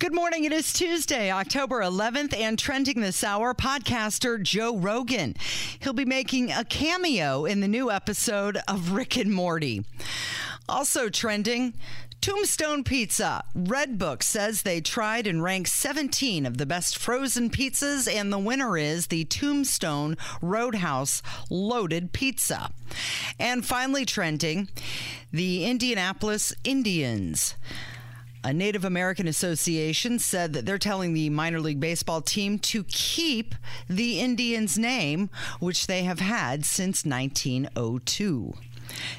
Good morning. It is Tuesday, October 11th, and trending this hour, podcaster Joe Rogan. He'll be making a cameo in the new episode of Rick and Morty. Also trending, Tombstone Pizza. Redbook says they tried and ranked 17 of the best frozen pizzas, and the winner is the Tombstone Roadhouse Loaded Pizza. And finally, trending, the Indianapolis Indians. A Native American association said that they're telling the minor league baseball team to keep the Indians' name, which they have had since 1902.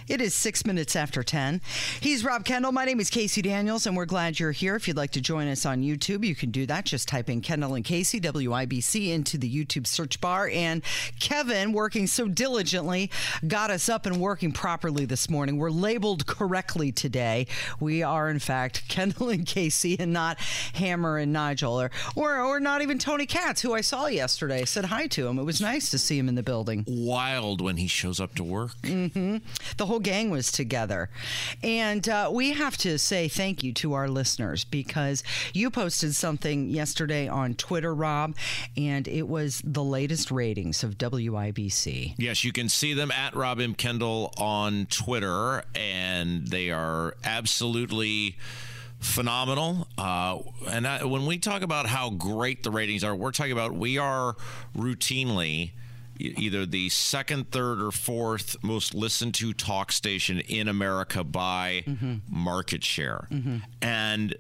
It is six minutes after 10. He's Rob Kendall. My name is Casey Daniels, and we're glad you're here. If you'd like to join us on YouTube, you can do that. Just type in Kendall and Casey, WIBC, into the YouTube search bar. And Kevin, working so diligently, got us up and working properly this morning. We're labeled correctly today. We are, in fact, Kendall and Casey, and not Hammer and Nigel, or, or, or not even Tony Katz, who I saw yesterday. I said hi to him. It was nice to see him in the building. Wild when he shows up to work. Mm-hmm. The whole gang was together. And uh, we have to say thank you to our listeners because you posted something yesterday on Twitter, Rob, and it was the latest ratings of WIBC. Yes, you can see them at Rob M. Kendall on Twitter, and they are absolutely phenomenal. Uh, and I, when we talk about how great the ratings are, we're talking about we are routinely either the second, third, or fourth most listened to talk station in America by mm-hmm. market share. Mm-hmm. And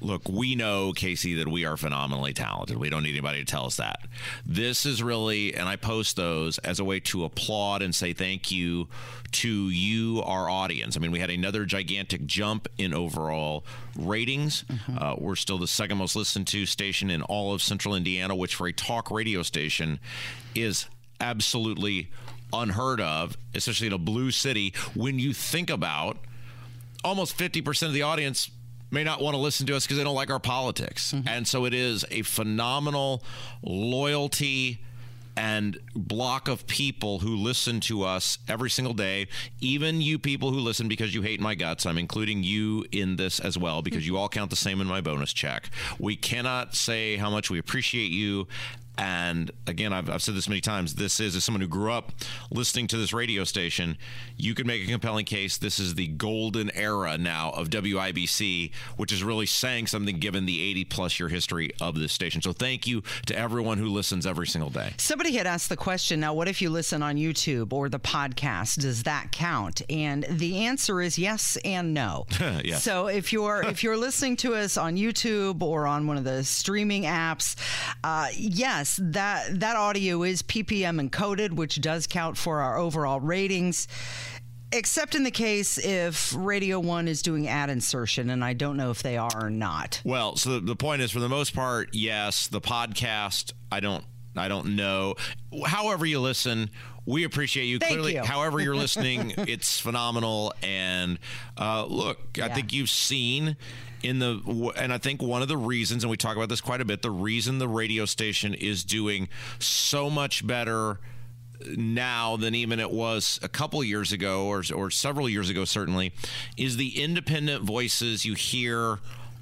look, we know, Casey, that we are phenomenally talented. We don't need anybody to tell us that. This is really, and I post those as a way to applaud and say thank you to you, our audience. I mean, we had another gigantic jump in overall ratings. Mm-hmm. Uh, we're still the second most listened to station in all of central Indiana, which for a talk radio station is absolutely unheard of, especially in a blue city. When you think about almost 50% of the audience may not want to listen to us because they don't like our politics. Mm-hmm. And so it is a phenomenal loyalty and block of people who listen to us every single day. Even you people who listen because you hate my guts, I'm including you in this as well because you all count the same in my bonus check. We cannot say how much we appreciate you and again, I've, I've, said this many times. This is, as someone who grew up listening to this radio station, you could make a compelling case. This is the golden era now of WIBC, which is really saying something given the 80 plus year history of this station. So thank you to everyone who listens every single day. Somebody had asked the question now, what if you listen on YouTube or the podcast? Does that count? And the answer is yes and no. yes. So if you're if you're listening to us on YouTube or on one of the streaming apps, uh, yes yes, that that audio is PPM encoded, which does count for our overall ratings. Except in the case if Radio One is doing ad insertion, and I don't know if they are or not. Well, so the point is, for the most part, yes. The podcast, I don't, I don't know. However you listen, we appreciate you. Thank Clearly, you. however you're listening, it's phenomenal. And uh, look, yeah. I think you've seen in the and I think one of the reasons and we talk about this quite a bit the reason the radio station is doing so much better now than even it was a couple years ago or or several years ago certainly is the independent voices you hear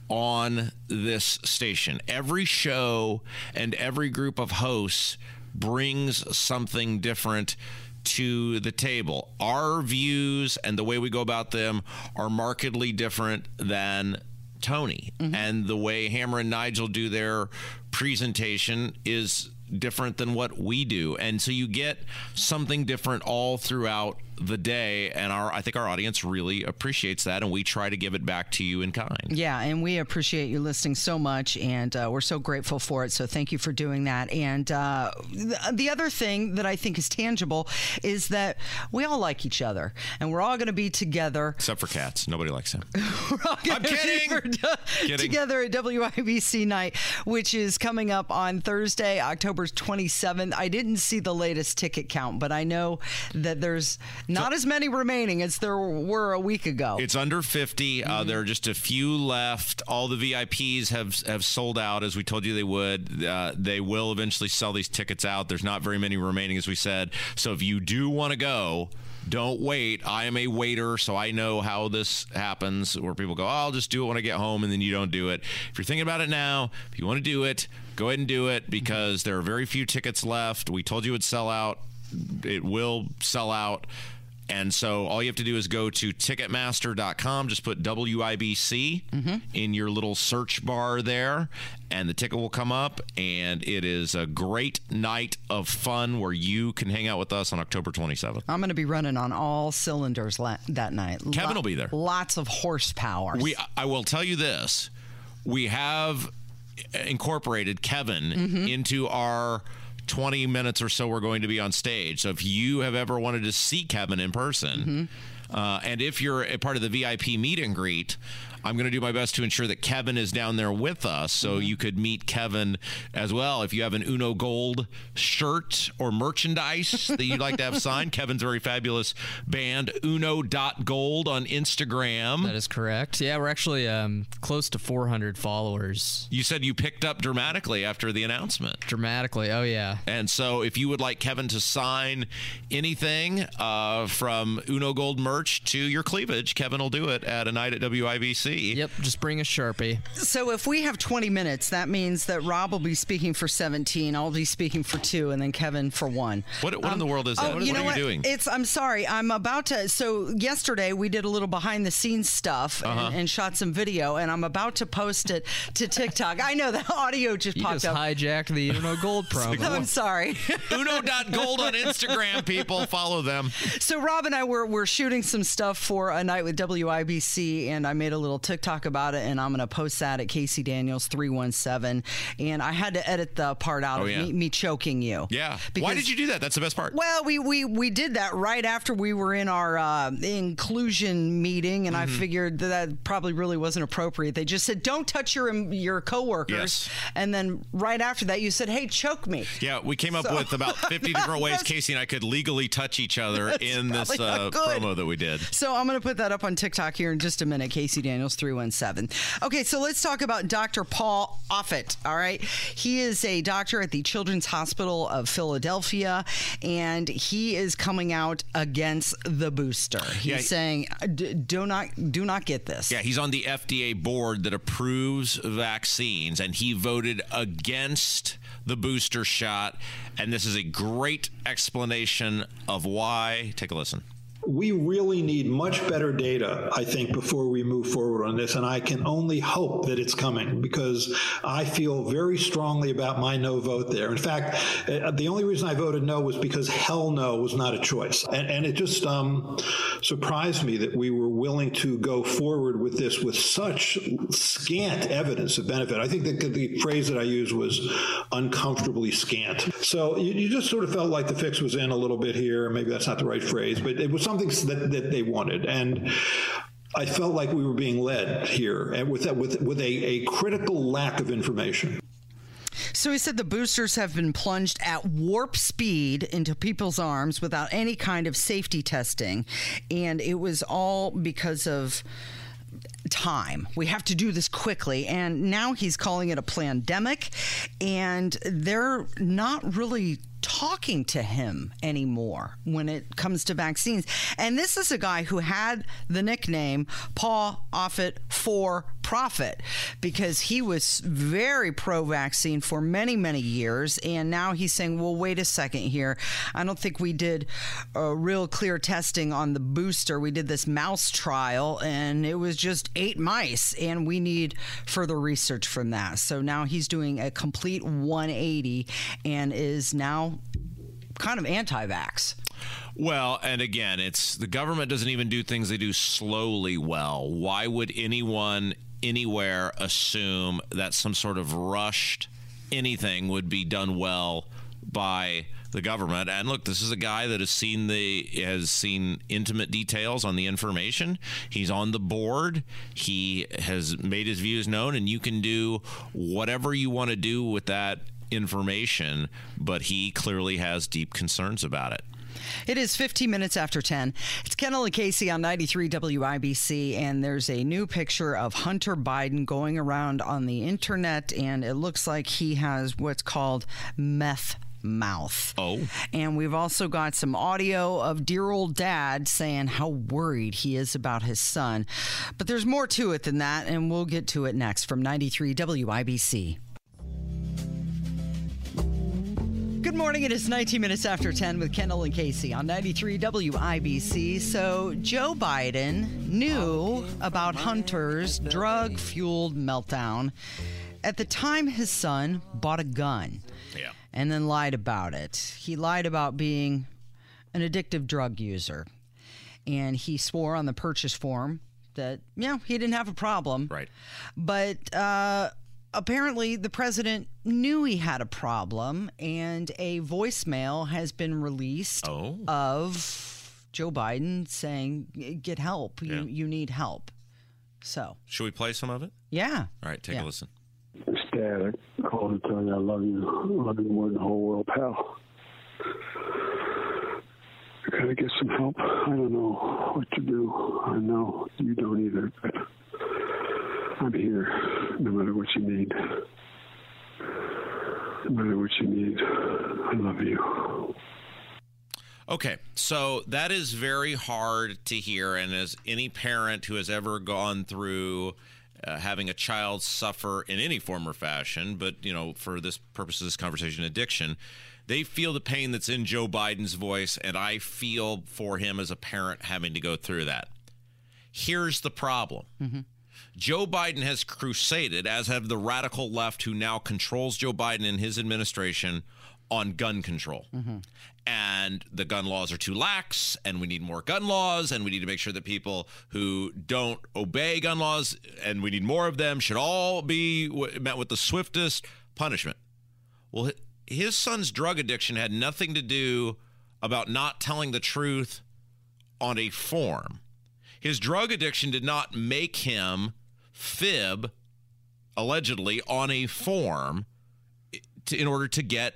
on this station every show and every group of hosts brings something different to the table. Our views and the way we go about them are markedly different than Tony. Mm-hmm. And the way Hammer and Nigel do their presentation is different than what we do. And so you get something different all throughout the day and our I think our audience really appreciates that and we try to give it back to you in kind. Yeah, and we appreciate you listening so much and uh, we're so grateful for it. So thank you for doing that. And uh, the other thing that I think is tangible is that we all like each other and we're all going to be together except for Katz. Nobody likes him. I'm kidding. kidding. Together at WIBC night which is coming up on Thursday, October 27th. I didn't see the latest ticket count, but I know that there's not so, as many remaining as there were a week ago. It's under 50. Uh, mm-hmm. Uh, there are just a few left. All the VIPs have have sold out, as we told you they would. Uh, they will eventually sell these tickets out. There's not very many remaining, as we said. So if you do want to go, Don't wait. I am a waiter, so I know how this happens where people go, oh, I'll just do it when I get home, and then you don't do it. If you're thinking about it now, if you want to do it, go ahead and do it because there are very few tickets left. We told you it'd sell out. It will sell out. And so all you have to do is go to Ticketmaster.com, just put WIBC Mm-hmm. in your little search bar there, and the ticket will come up. And it is a great night of fun where you can hang out with us on October 27th. I'm going to be running on all cylinders la- that night. Kevin will be there. Lots of horsepower. We, I will tell you this: we have incorporated Kevin into our 20 minutes or so we're going to be on stage. So if you have ever wanted to see Kevin in person, uh, and if you're a part of the VIP meet and greet. I'm going to do my best to ensure that Kevin is down there with us so you could meet Kevin as well. If you have an Uno Gold shirt or merchandise that you'd like to have signed, Kevin's very fabulous band, Uno.gold on Instagram. That is correct. Yeah, we're actually um, close to 400 followers. You said you picked up dramatically after the announcement. Dramatically. Oh, yeah. And so, if you would like Kevin to sign anything uh, from Uno Gold merch to your cleavage, Kevin will do it at a night at WIBC. Yep, just bring a Sharpie. So if we have 20 minutes, that means that Rob will be speaking for 17, I'll be speaking for two, and then Kevin for one. What, what in the world is that? Oh, what you know are what? you doing? It's. I'm sorry. I'm about to. So yesterday we did a little behind the scenes stuff Uh-huh. and, and shot some video, and I'm about to post it to TikTok. I know the audio just You popped just up. hijacked the Uno Gold promo. I'm sorry. Uno.gold on Instagram, people. Follow them. So Rob and I were were shooting some stuff for a night with WIBC, and I made a little TikTok about it, and I'm going to post that at Casey Daniels three one seven. And I had to edit the part out Oh, of yeah. me, me choking you. Yeah. Why did you do that? That's the best part. Well, we, we we did that right after we were in our uh, inclusion meeting, and Mm-hmm. I figured that, that probably really wasn't appropriate. They just said, "Don't touch your your coworkers," Yes. and then right after that, you said, "Hey, choke me." Yeah, we came up So- with about 50 different ways Casey and I could legally touch each other in this uh, promo that we did. So I'm going to put that up on TikTok here in just a minute. Casey Daniels 317. Okay, so let's talk about Dr. Paul Offit. All right. He is a doctor at the Children's Hospital of Philadelphia, and he is coming out against the booster. He's Yeah. saying, do not do not get this. Yeah, he's on the FDA board that approves vaccines, and he voted against the booster shot. And this is a great explanation of why. Take a listen. We really need much better data, I think, before we move forward on this. And I can only hope that it's coming because I feel very strongly about my no vote there. In fact, uh, the only reason I voted no was because hell no was not a choice. And, and it just um, surprised me that we were willing to go forward with this with such scant evidence of benefit. I think that the phrase that I used was uncomfortably scant. So you, you just sort of felt like the fix was in a little bit here. Maybe that's not the right phrase, but it was something that, that they wanted. And I felt like we were being led here and with, with, with a, a critical lack of information. So he said the boosters have been plunged at warp speed into people's arms without any kind of safety testing. And it was all because of time. We have to do this quickly. And now he's calling it a pandemic. And they're not really talking to him anymore when it comes to vaccines. And this is a guy who had the nickname Paul Offit for Profit because he was very pro vaccine for many, many years. And now he's saying, well, wait a second here. I don't think we did a real clear testing on the booster. We did this mouse trial and it was just eight mice. And we need further research from that. So now he's doing a complete 180 and is now kind of anti vax. Well, and again, it's the government doesn't even do things they do slowly well. Why would anyone anywhere assume that some sort of rushed anything would be done well by the government? And look, this is a guy that has seen the has seen intimate details on the information. He's on the board. He has made his views known and you can do whatever you want to do with that information, but he clearly has deep concerns about it. It is 15 minutes after 10. It's Kendall and Casey on 93 WIBC, and there's a new picture of Hunter Biden going around on the internet, and it looks like he has what's called meth mouth. Oh. And we've also got some audio of dear old dad saying how worried he is about his son. But there's more to it than that, and we'll get to it next from 93 WIBC. Good morning. It is 19 minutes after 10 with Kendall and Casey on 93 WIBC. So, Joe Biden knew about Hunter's drug fueled meltdown at the time his son bought a gun Yeah. and then lied about it. He lied about being an addictive drug user. And he swore on the purchase form that, you know, he didn't have a problem. Right. But uh, apparently, the president knew he had a problem, and a voicemail has been released Oh. of Joe Biden saying, "Get help. You Yeah. you need help." So, Should we play some of it? yeah. All right, take Yeah. a listen. It's Dad. I called to tell you I love you. I love you more than the whole world, pal. I gotta get some help. I don't know what to do. I know you don't either, but I'm here no matter what you need. No matter what you need. I love you. Okay, so that is very hard to hear, and as any parent who has ever gone through uh, having a child suffer in any form or fashion, but you know, for this purpose of this conversation, addiction, they feel the pain that's in Joe Biden's voice, and I feel for him as a parent having to go through that. Here's the problem. Joe Biden has crusaded, as have the radical left who now controls Joe Biden and his administration, on gun control. Mm-hmm. And the gun laws are too lax, and we need more gun laws, and we need to make sure that people who don't obey gun laws, and we need more of them, should all be w- met with the swiftest punishment. Well, his son's drug addiction had nothing to do about not telling the truth on a form. His drug addiction did not make him fib, allegedly, on a form to, in order to get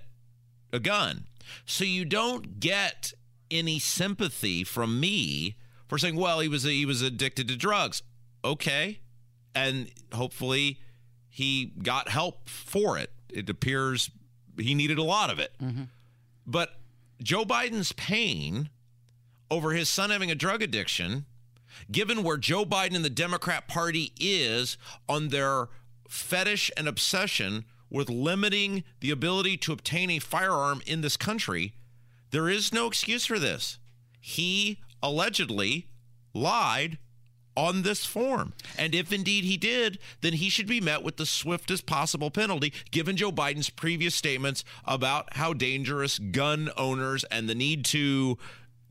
a gun. So you don't get any sympathy from me for saying, "Well, he was he was addicted to drugs." Okay, and hopefully he got help for it. It appears he needed a lot of it. Mm-hmm. But Joe Biden's pain over his son having a drug addiction, given where Joe Biden and the Democrat Party is on their fetish and obsession with limiting the ability to obtain a firearm in this country, there is no excuse for this. He allegedly lied on this form. And if indeed he did, then he should be met with the swiftest possible penalty, given Joe Biden's previous statements about how dangerous gun owners and the need to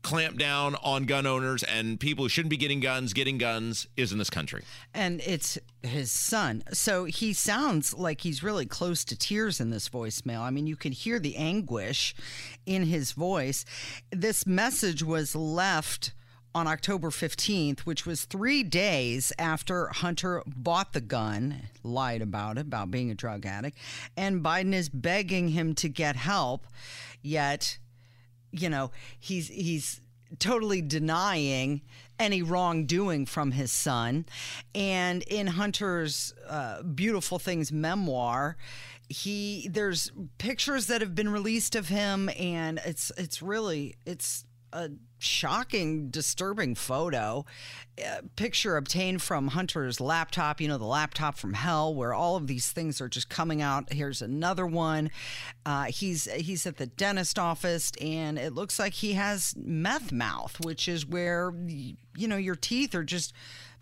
clamp down on gun owners and people who shouldn't be getting guns getting guns is in this country. and it's his son. So he sounds like he's really close to tears in this voicemail. I mean, you can hear the anguish in his voice. This message was left on October 15th, which was three days after Hunter bought the gun, lied about it, about being a drug addict, and Biden is begging him to get help. Yet, you know, he's he's totally denying any wrongdoing from his son. And in Hunter's uh, Beautiful Things memoir, he there's pictures that have been released of him, and it's it's really it's a shocking, disturbing photo. A picture obtained from Hunter's laptop, you know, the laptop from hell, where all of these things are just coming out. Here's another one. Uh, he's he's at the dentist office, and it looks like he has meth mouth, which is where you know your teeth are just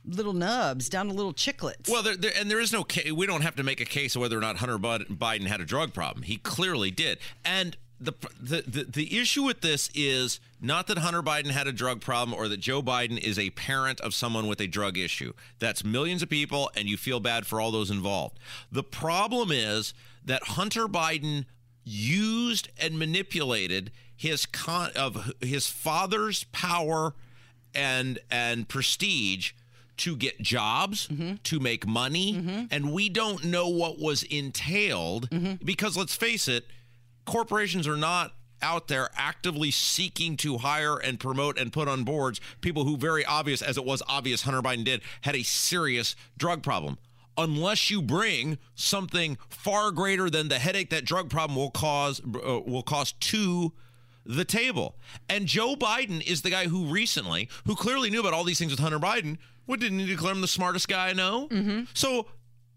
little nubs down to little chiclets. Well, there, there, and there is no. We don't have to make a case of whether or not Hunter Biden had a drug problem. He clearly did. And the, the the the issue with this is not that Hunter Biden had a drug problem or that Joe Biden is a parent of someone with a drug issue. That's millions of people, and you feel bad for all those involved. The problem is that Hunter Biden used and manipulated his con of his father's power and and prestige to get jobs, mm-hmm. to make money, mm-hmm. and we don't know what was entailed mm-hmm. because let's face it, corporations are not out there actively seeking to hire and promote and put on boards people who very obvious as it was obvious Hunter Biden did had a serious drug problem. unless you bring something far greater than the headache that drug problem will cause uh, will cause to the table. And Joe Biden is the guy who recently, who clearly knew about all these things with Hunter Biden, what didn't he declare him the smartest guy I know? Mm-hmm. So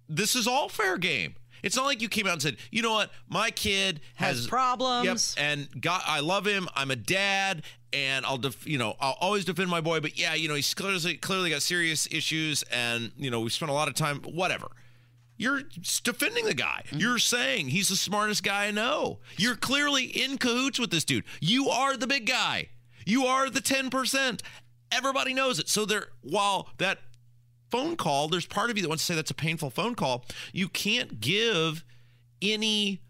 this is all fair game. It's not like you came out and said, you know what, my kid has, Has problems. Yep, and God, I love him. I'm a dad, and I'll, def- you know, I'll always defend my boy. But yeah, you know, he's clearly clearly got serious issues, and you know, we spent a lot of time. Whatever. You're defending the guy. Mm-hmm. You're saying he's the smartest guy I know. You're clearly in cahoots with this dude. You are the big guy. You are the 10%. Everybody knows it. So there while that phone call, there's part of you that wants to say that's a painful phone call. You can't give any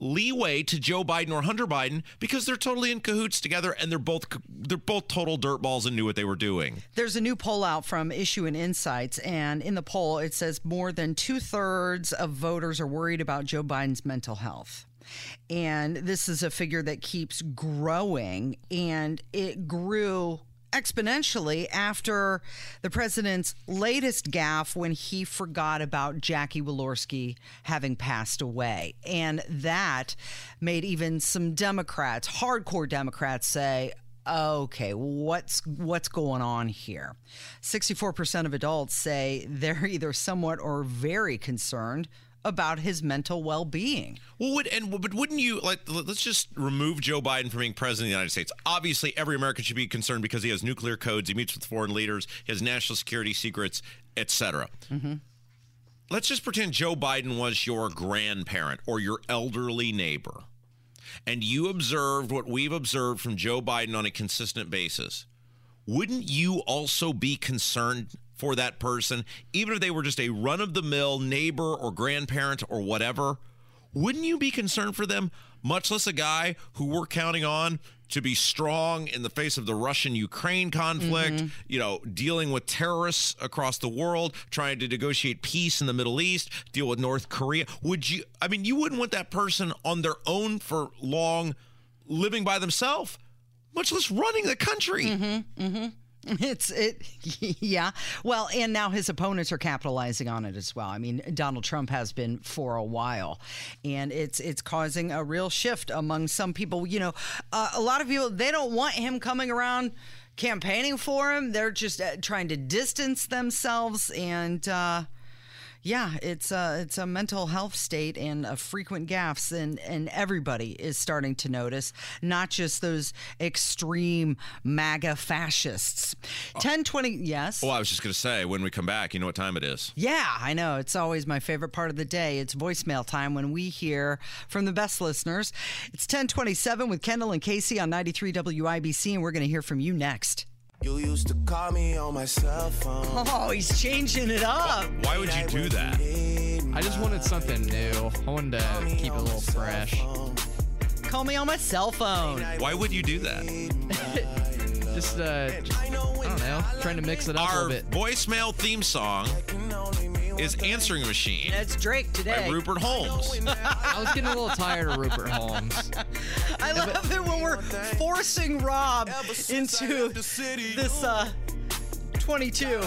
leeway to Joe Biden or Hunter Biden because they're totally in cahoots together and they're both they're both total dirtballs and knew what they were doing. There's a new poll out from Issue and Insights, and in the poll, it says more than two thirds of voters are worried about Joe Biden's mental health. And this is a figure that keeps growing, and it grew exponentially after the president's latest gaffe when he forgot about Jackie Walorski having passed away. And that made even some Democrats, hardcore Democrats, say, okay, what's what's going on here? 64% of adults say they're either somewhat or very concerned about his mental well-being. Well, would and but wouldn't you like? Let's just remove Joe Biden from being president of the United States. Obviously, every American should be concerned because he has nuclear codes. He meets with foreign leaders. He has national security secrets, etc. Mm-hmm. Let's just pretend Joe Biden was your grandparent or your elderly neighbor, and you observed what we've observed from Joe Biden on a consistent basis. Wouldn't you also be concerned for that person, even if they were just a run of the mill neighbor or grandparent or whatever? Wouldn't you be concerned for them, much less a guy who we're counting on to be strong in the face of the Russian Ukraine conflict, mm-hmm. you know, dealing with terrorists across the world, trying to negotiate peace in the Middle East, deal with North Korea? Would you, I mean, you wouldn't want that person on their own for long, living by themselves, much less running the country. Mm-hmm, mm-hmm. It's it yeah. Well, and now his opponents are capitalizing on it as well. I mean, Donald Trump has been for a while, and it's it's causing a real shift among some people. You know, uh, a lot of people they don't want him coming around campaigning for him. They're just uh, trying to distance themselves and uh yeah, it's a it's a mental health state and a frequent gaffes, and and everybody is starting to notice, not just those extreme MAGA fascists. Oh. Ten twenty, yes. Well, I was just going to say, when we come back, you know what time it is. Yeah, I know. It's always my favorite part of the day. It's voicemail time when we hear from the best listeners. It's 1027 with Kendall and Casey on 93 WIBC, and we're going to hear from you next. You used to call me on my cell phone. Oh, he's changing it up. Why would you do that? I just wanted something new. I wanted to keep it a little fresh. Call me on my cell phone. Why would you do that? Just, uh, just, I don't know, trying to mix it up a little bit. voicemail theme song is Answering Machine That's Drake by today. Rupert Holmes. I was getting a little tired of Rupert Holmes. I love it when we're forcing Rob into this uh 22.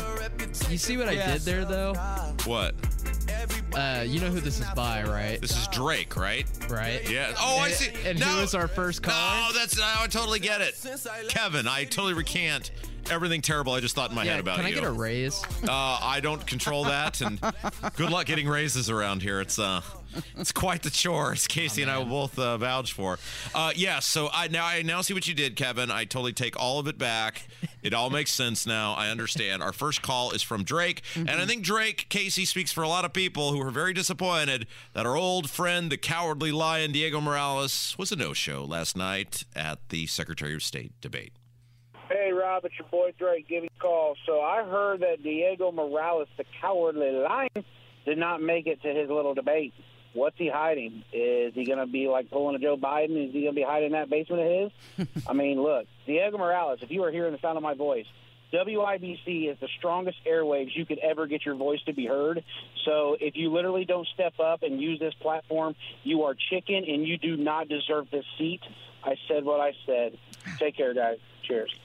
You see what I did there, though? What? Uh, you know who this is by, right? This is Drake, right? Right? Yeah. Oh, I And- see. and no. who is our first caller? No, that's I totally get it. Kevin, I totally recant everything terrible I just thought in my Yeah, head about it. can I get a raise? Uh, I don't control that, and good luck getting raises around here. It's uh, it's quite the chore. As Casey and I will both uh, vouch for. Uh, yes. so I now I now see what you did, Kevin. I totally take all of it back. It all makes sense now. I understand. Our first call is from Drake, and I think Drake Casey speaks for a lot of people who are very disappointed that our old friend, the cowardly lion Diego Morales, was a no-show last night at the Secretary of State debate. Hey, Rob, it's your boy Drake giving a call. So I heard that Diego Morales, the cowardly lion, did not make it to his little debate. What's he hiding? Is he going to be like pulling a Joe Biden? Is he going to be hiding in that basement of his? I mean, look, Diego Morales, if you are hearing the sound of my voice, WIBC is the strongest airwaves you could ever get your voice to be heard. So if you literally don't step up and use this platform, you are chicken and you do not deserve this seat. I said what I said. Take care, guys. Cheers.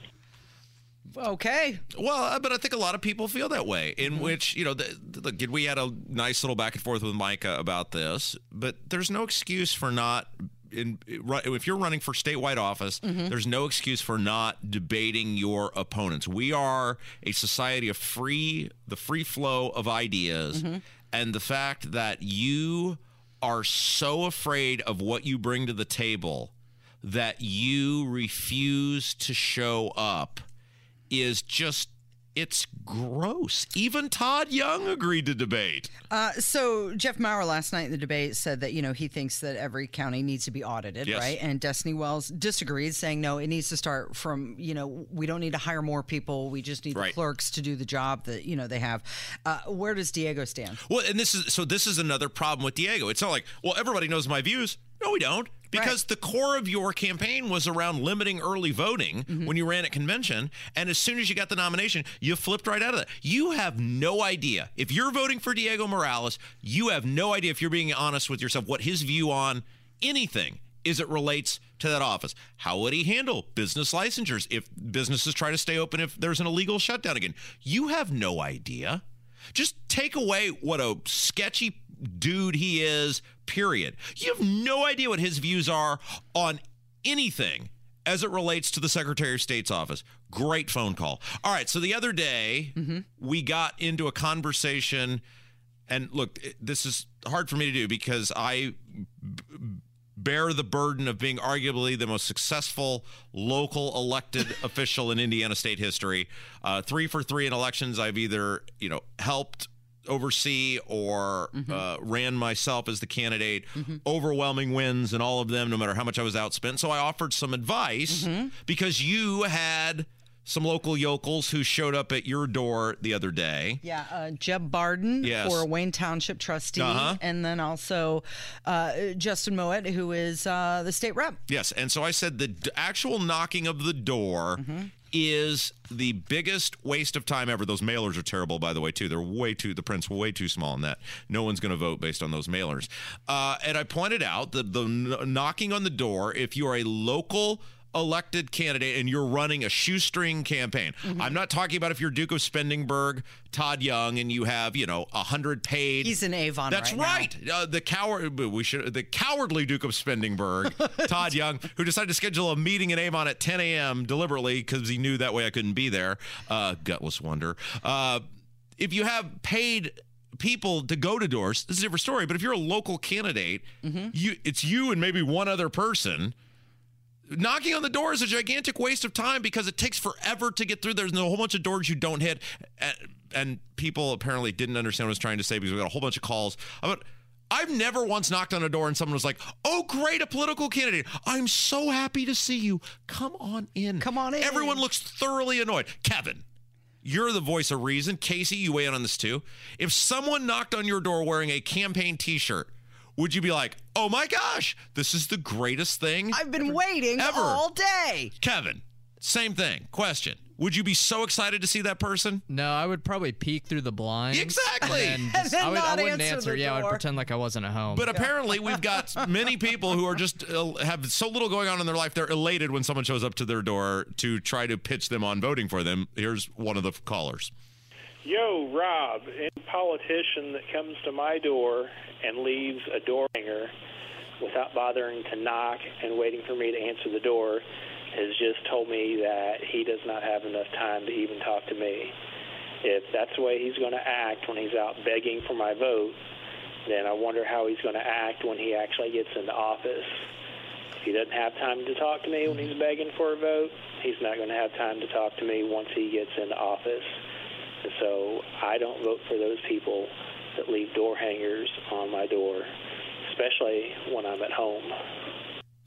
Okay. Well, uh, but I think a lot of people feel that way. In Mm-hmm. which you know, the, the, we had a nice little back and forth with Micah about this, but there's no excuse for not. In, if you're running for statewide office, Mm-hmm. there's no excuse for not debating your opponents. We are a society of free, the free flow of ideas, Mm-hmm. and the fact that you are so afraid of what you bring to the table that you refuse to show up is just it's gross. Even Todd Young agreed to debate. Uh, so Jeff Maurer last night in the debate said that you know he thinks that every county needs to be audited, Yes. right? And Destiny Wells disagreed, saying no, it needs to start from you know we don't need to hire more people, we just need Right. the clerks to do the job that you know they have. Uh, where does Diego stand? Well, and this is so this is another problem with Diego. It's not like, well, everybody knows my views. No, we don't. Because the core of your campaign was around limiting early voting mm-hmm. when you ran at convention. And as soon as you got the nomination, you flipped right out of that. You have no idea. If you're voting for Diego Morales, you have no idea if you're being honest with yourself what his view on anything is it relates to that office. How would he handle business licensures if businesses try to stay open if there's an illegal shutdown again? You have no idea. Just take away what a sketchy dude he is, period. You have no idea what his views are on anything as it relates to the Secretary of State's office. Great phone call. All right, so the other day, mm-hmm. we got into a conversation, and look, this is hard for me to do because I bear the burden of being arguably the most successful local elected official in Indiana state history. Uh, three for three in elections, I've either you know helped oversee or uh, ran myself as the candidate. Overwhelming wins in all of them, no matter how much I was outspent. So I offered some advice because you had some local yokels who showed up at your door the other day. Yeah, uh, Jeb Bardon Yes. for Wayne Township trustee, Uh-huh. and then also uh, Justin Moed, who is uh, the state rep. Yes, and so I said the d- actual knocking of the door is the biggest waste of time ever. Those mailers are terrible, by the way, too. They're way too the prints way too small in that. No one's going to vote based on those mailers. Uh, and I pointed out that the n- knocking on the door, if you are a local elected candidate and you're running a shoestring campaign. I'm not talking about if you're Duke of Spendingburg, Todd Young, and you have you know a hundred paid. He's in Avon That's right right. Uh, the coward, we should, the cowardly Duke of Spendingburg, Todd Young, who decided to schedule a meeting in Avon at 10 a.m. deliberately because he knew that way I couldn't be there. Uh, gutless wonder. Uh, if you have paid people to go to doors, this is a different story. But if you're a local candidate, Mm-hmm. you it's you and maybe one other person. Knocking on the door is a gigantic waste of time because it takes forever to get through. There's a whole bunch of doors you don't hit, and, people apparently didn't understand what I was trying to say because we got a whole bunch of calls about. I've never once knocked on a door and someone was like, "Oh, great, a political candidate! I'm so happy to see you. Come on in. Come on in." Everyone looks thoroughly annoyed. Kevin, you're the voice of reason. Casey, you weigh in on this too. If someone knocked on your door wearing a campaign T-shirt, would you be like, "Oh my gosh, this is the greatest thing"? I've been waiting Ever. all day. Kevin, same thing. Question: Would you be so excited to see that person? No, I would probably peek through the blinds. Exactly. And, And just, then I, would, not I wouldn't answer answer. the Yeah, I would pretend like I wasn't at home. But apparently, we've got many people who are just uh, have so little going on in their life. They're elated when someone shows up to their door to try to pitch them on voting for them. Here's one of the callers. Yo, Rob, any politician that comes to my door and leaves a door hanger without bothering to knock and waiting for me to answer the door has just told me that he does not have enough time to even talk to me. If that's the way he's going to act when he's out begging for my vote, then I wonder how he's going to act when he actually gets into office. If he doesn't have time to talk to me when he's begging for a vote, he's not going to have time to talk to me once he gets into office. So I don't vote for those people that leave door hangers on my door, especially when I'm at home.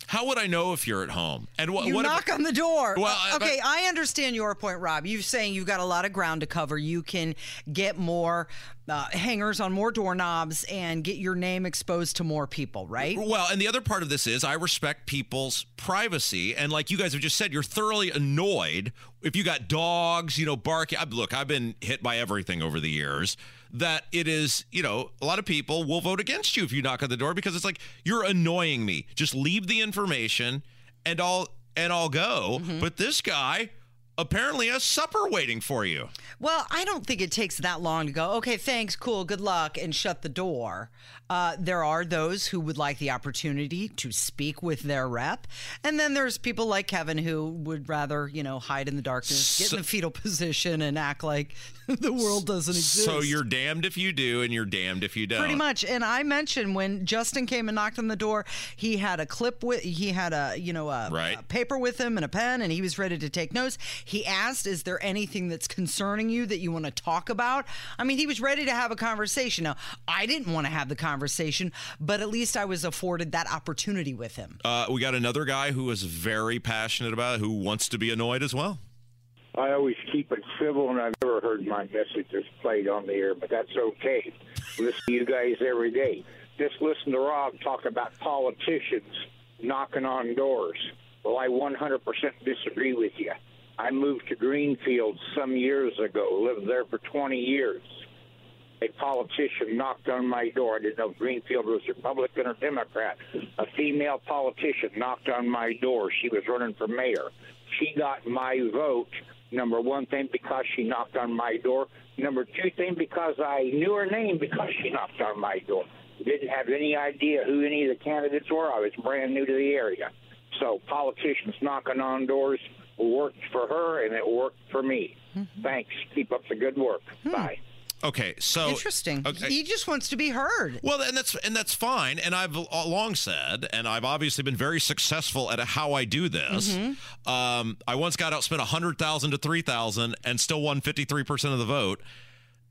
How would I know if you're at home? And what? You what if- knock on the door. Well, Uh, okay, I understand your point, Rob. You're saying you've got a lot of ground to cover. You can get more uh, hangers on more doorknobs and get your name exposed to more people, right? Well, and the other part of this is I respect people's privacy, and like you guys have just said, you're thoroughly annoyed if you got dogs, you know, barking. I- Look, I've been hit by everything over the years. That it is, you know, a lot of people will vote against you if you knock on the door because it's like you're annoying me. Just leave the information, and I'll and I'll go. Mm-hmm. But this guy. Apparently has supper waiting for you. Well, I don't think it takes that long to go, okay, thanks, cool, good luck, and shut the door. Uh, there are those who would like the opportunity to speak with their rep. And then there's people like Kevin who would rather, you know, hide in the darkness, get in the fetal position, and act like the world doesn't exist. So you're damned if you do, and you're damned if you don't. Pretty much. And I mentioned when Justin came and knocked on the door, he had a clip with, he had a, you know, a, Right. a paper with him and a pen, and he was ready to take notes. He asked, Is there anything that's concerning you that you want to talk about? I mean, he was ready to have a conversation. Now, I didn't want to have the conversation, but at least I was afforded that opportunity with him. Uh, we got another guy who is very passionate about it, who wants to be annoyed as well. I always keep it civil, and I've never heard my messages played on the air, but that's okay. Listen to you guys every day. Just listen to Rob talk about politicians knocking on doors. Well, I 100% disagree with you. I moved to Greenfield some years ago, lived there for 20 years. A politician knocked on my door. I didn't know Greenfield was Republican or Democrat. A female politician knocked on my door. She was running for mayor. She got my vote, number one thing, because she knocked on my door. Number two thing, because I knew her name because she knocked on my door. Didn't have any idea who any of the candidates were. I was brand new to the area. So politicians knocking on doors worked for her and it worked for me. Mm-hmm. Thanks. Keep up the good work. Hmm. Bye. Okay, so Interesting. Okay. He just wants to be heard. Well, and that's and that's fine. And I've long said, and I've obviously been very successful at how I do this. Mm-hmm. Um, I once got out outspent hundred thousand to three thousand, and still won fifty three percent of the vote.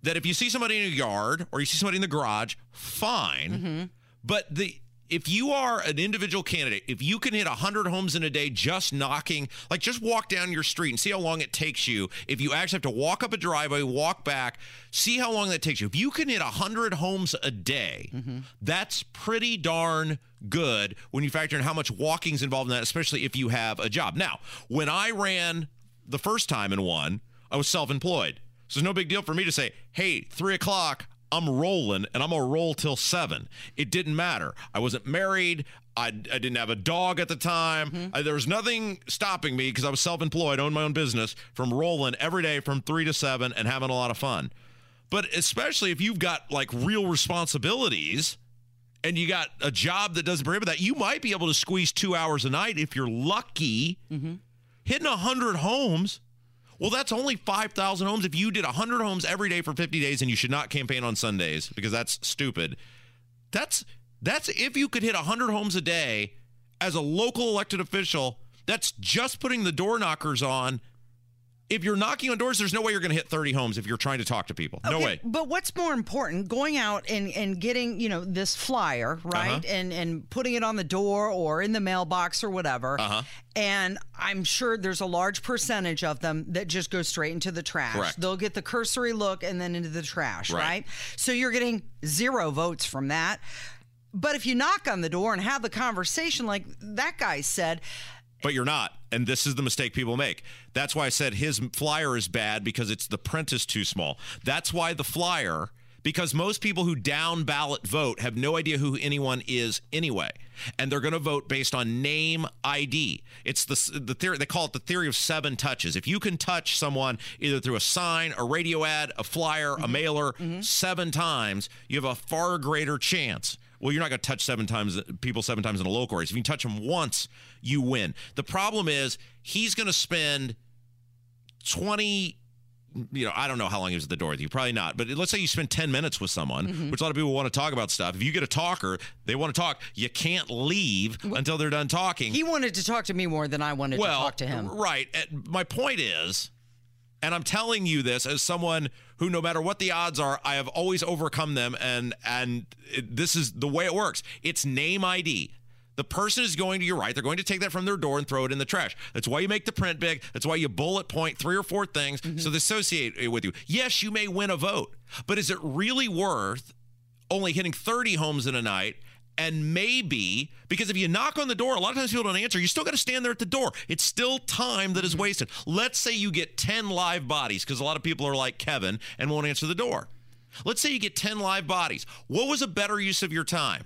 That if you see somebody in a yard or you see somebody in the garage, fine. Mm-hmm. But the if you are an individual candidate, if you can hit 100 homes in a day just knocking, like just walk down your street and see how long it takes you. If you actually have to walk up a driveway, walk back, see how long that takes you. If you can hit 100 homes a day, mm-hmm. that's pretty darn good when you factor in how much walking's involved in that, especially if you have a job. Now, when I ran the first time and won, I was self employed. So it's no big deal for me to say, hey, three o'clock, I'm rolling and I'm going to roll till seven. It didn't matter. I wasn't married. I, I didn't have a dog at the time. Mm-hmm. I, there was nothing stopping me because I was self employed, owned my own business, from rolling every day from three to seven and having a lot of fun. But especially if you've got like real responsibilities and you got a job that doesn't prohibit that, you might be able to squeeze two hours a night if you're lucky. Mm-hmm. Hitting 100 homes. Well, that's only 5,000 homes. If you did 100 homes every day for 50 days, and you should not campaign on Sundays because that's stupid. That's that's if you could hit 100 homes a day as a local elected official. That's just putting the door knockers on. If you're knocking on doors, there's no way you're going to hit 30 homes if you're trying to talk to people. No Okay, way. But what's more important, going out and, and getting, you know, this flyer, right? Uh-huh. And and putting it on the door or in the mailbox or whatever. Uh-huh. And I'm sure there's a large percentage of them that just go straight into the trash. Correct. They'll get the cursory look and then into the trash, Right. right? So you're getting zero votes from that. But if you knock on the door and have the conversation like that guy said, But you're not. And this is the mistake people make. That's why I said his flyer is bad because it's the print is too small. That's why the flyer, because most people who down ballot vote have no idea who anyone is anyway. And they're going to vote based on name ID. It's the, the theory, they call it the theory of seven touches. If you can touch someone either through a sign, a radio ad, a flyer, a mm-hmm. mailer, mm-hmm. seven times, you have a far greater chance well, you're not going to touch seven times uh, people seven times in a local race. If you touch them once, you win. The problem is he's going to spend 20 you know, I don't know how long he was at the door with you. Probably not. But let's say you spend 10 minutes with someone, mm-hmm. which a lot of people want to talk about stuff. If you get a talker, they want to talk. You can't leave until they're done talking. he wanted to talk to me more than I wanted well, to talk to him. Right. And My point is, and I'm telling you this as someone who, no matter what the odds are, I have always overcome them, and and it, this is the way it works. It's name ID. The person is going to your right. They're going to take that from their door and throw it in the trash. That's why you make the print big. That's why you bullet point three or four things mm-hmm. so they associate it with you. Yes, you may win a vote, but is it really worth only hitting 30 homes in a night? And maybe because if you knock on the door, a lot of times people don't answer. You still got to stand there at the door. It's still time that is mm-hmm. wasted. Let's say you get 10 live bodies because a lot of people are like Kevin and won't answer the door. Let's say you get 10 live bodies. What was a better use of your time?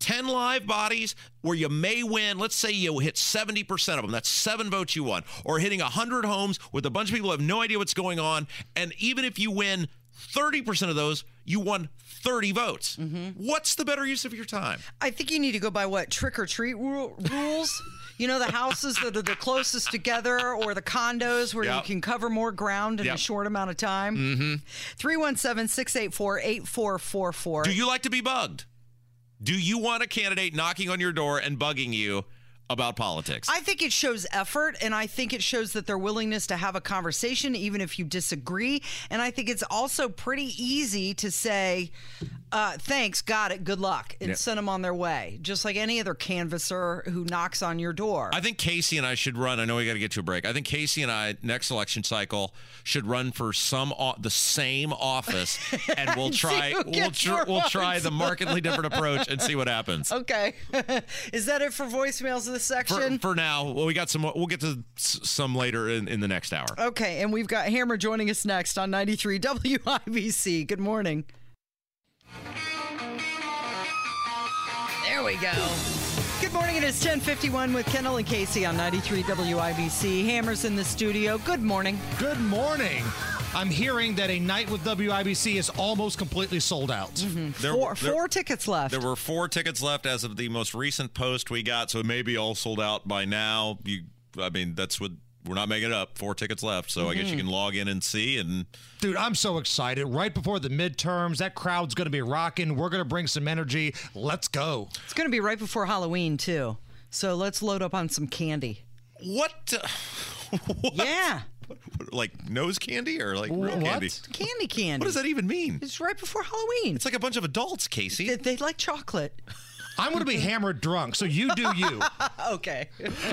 10 live bodies where you may win. Let's say you hit 70% of them. That's seven votes you won. Or hitting 100 homes with a bunch of people who have no idea what's going on. And even if you win 30% of those, you won 30 votes. What's the better use of your time? I think you need to go by what trick or treat ru- rules. You know, the houses that are the closest together or the condos where you can cover more ground in a short amount of time. Mm-hmm. 317 684 8444. Do you like to be bugged? Do you want a candidate knocking on your door and bugging you about politics? I think it shows effort, and I think it shows that their willingness to have a conversation, even if you disagree. And I think it's also pretty easy to say, uh, "Thanks, got it, good luck," and Yeah. send them on their way, just like any other canvasser who knocks on your door. I think Casey and I should run. I know we got to get to a break. I think Casey and I next election cycle should run for some o- the same office, and we'll try we'll tr- we'll try the markedly different approach and see what happens. okay, is that it for voicemails of this For, section? for now, well, we got some. We'll get to some later in, in the next hour. okay, and we've got Hammer joining us next on 93 WIBC. Good morning. There we go. Good morning. It is 1051 with Kendall and Casey on 93 WIBC. Hammer's in the studio. Good morning. Good morning. I'm hearing that a night with WIBC is almost completely sold out. Mm-hmm. There- Four, there- four tickets left. There were four tickets left as of the most recent post we got, so it may be all sold out by now. You, I mean, that's what we're not making it up. Four tickets left, so I guess you mm-hmm. can log in and see. And Dude, I'm so excited. Right before the midterms, that crowd's going to be rocking. We're going to bring some energy. Let's go. it's going to be right before Halloween, too. So let's load up on some candy. what? what? Yeah, Like nose candy or like real What? candy? candy candy. What does that even mean? It's right before Halloween. It's like a bunch of adults, Casey. They, they like chocolate. I'm going to be hammered drunk, so you do you. Okay.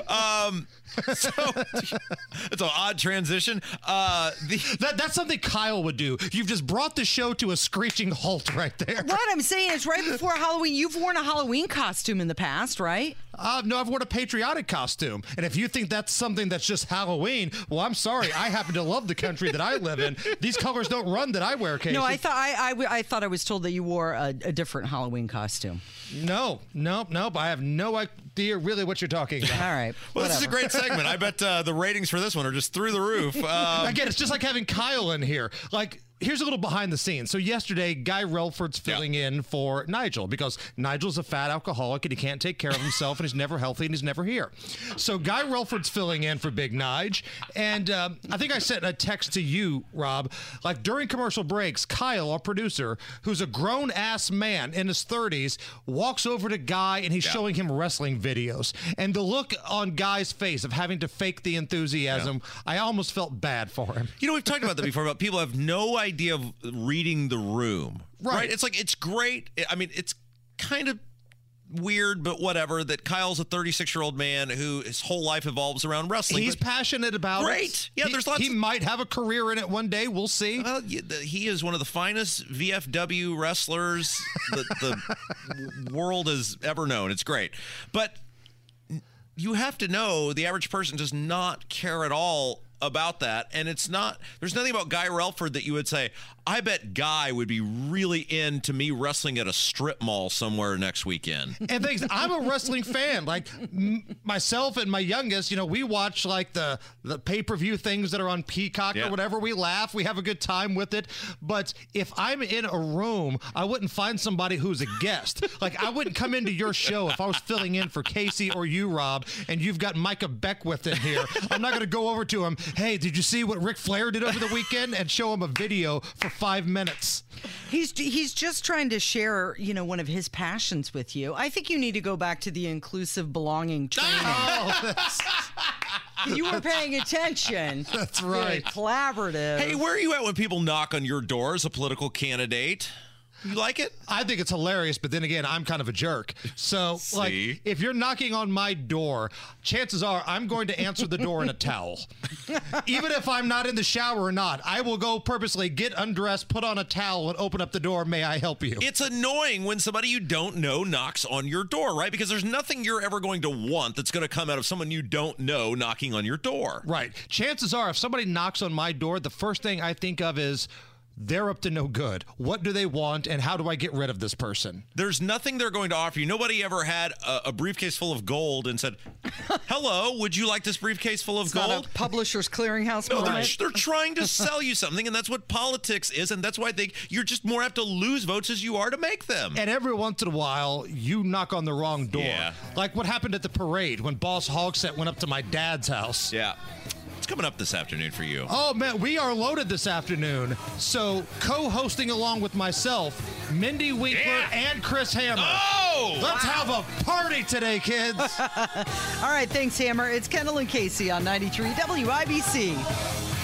Um, so it's an odd transition. Uh, the That, that's something Kyle would do. You've just brought the show to a screeching halt right there. What I'm saying is, right before Halloween, you've worn a Halloween costume in the past, right? Uh, no, I've worn a patriotic costume. And if you think that's something that's just Halloween, well, I'm sorry. I happen to love the country that I live in. These colors don't run that I wear, Casey. No, I thought I, I, w- I thought I was told that you wore a, a different Halloween costume. No, no, nope. I have no idea really what you're talking about. All right. well, this is a great segment. I bet uh, the ratings for this one are just through the roof. Um, Again, it's just like having Kyle in here. Like, here's a little behind the scenes. So yesterday, Guy Relford's filling in for Nigel because Nigel's a fat alcoholic and he can't take care of himself and he's never healthy and he's never here. So Guy Relford's filling in for Big Nige, and um, I think I sent a text to you, Rob. Like during commercial breaks, Kyle, our producer, who's a grown ass man in his 30s, walks over to Guy and he's showing him wrestling videos. And the look on Guy's face of having to fake the enthusiasm, I almost felt bad for him. You know, we've talked about that before about people have no idea of reading the room. Right. It's like, it's great. I mean, it's kind of weird, but whatever, that Kyle's a 36 year old man who his whole life evolves around wrestling. He's passionate about Great. it. Yeah, He- there's lots He of- might have a career in it one day. We'll see. well, he is one of the finest VFW wrestlers that the world has ever known. It's great. But you have to know the average person does not care at all about that. And it's not, there's nothing about Guy Relford that you would say, I bet Guy would be really into me wrestling at a strip mall somewhere next weekend. and things. I'm a wrestling fan. Like m- myself and my youngest, you know, we watch like the the pay per view things that are on Peacock Yeah. or whatever. We laugh, we have a good time with it. But if I'm in a room, I wouldn't find somebody who's a guest. like I wouldn't come into your show if I was filling in for Casey or you, Rob, and you've got Micah Beckwith in here. I'm not going to go over to him. Hey, did you see what Ric Flair did over the weekend? And show him a video for five minutes. He's he's just trying to share, you know, one of his passions with you. I think you need to go back to the inclusive belonging oh, training. Oh, that's, you were paying attention. that's Very right. collaborative. hey, where are you at when people knock on your door as a political candidate? You like it? I think it's hilarious, but then again, I'm kind of a jerk. So, like, if you're knocking on my door, chances are I'm going to answer the door in a towel. Even if I'm not in the shower or not, I will go purposely get undressed, put on a towel, and open up the door. May I help you? It's annoying when somebody you don't know knocks on your door, right? Because there's nothing you're ever going to want that's going to come out of someone you don't know knocking on your door. Right. Chances are, if somebody knocks on my door, the first thing I think of is they're up to no good. What do they want, and how do I get rid of this person? There's nothing they're going to offer you. Nobody ever had a, a briefcase full of gold and said, "Hello, would you like this briefcase full of It's gold?" not a publisher's clearinghouse No, they're, they're trying to sell you something, and that's what politics is, and that's why they you're just more apt to lose votes as you are to make them. And every once in a while, you knock on the wrong door. Yeah. Like what happened at the parade when Boss Hogsett went up to my dad's house. Yeah. It's coming up this afternoon for you. Oh man, we are loaded this afternoon. So co-hosting along with myself, Mindy Winkler and Chris Hammer. Oh! Let's have a party today, kids. All right, thanks, Hammer. It's Kendall and Casey on 93 WIBC.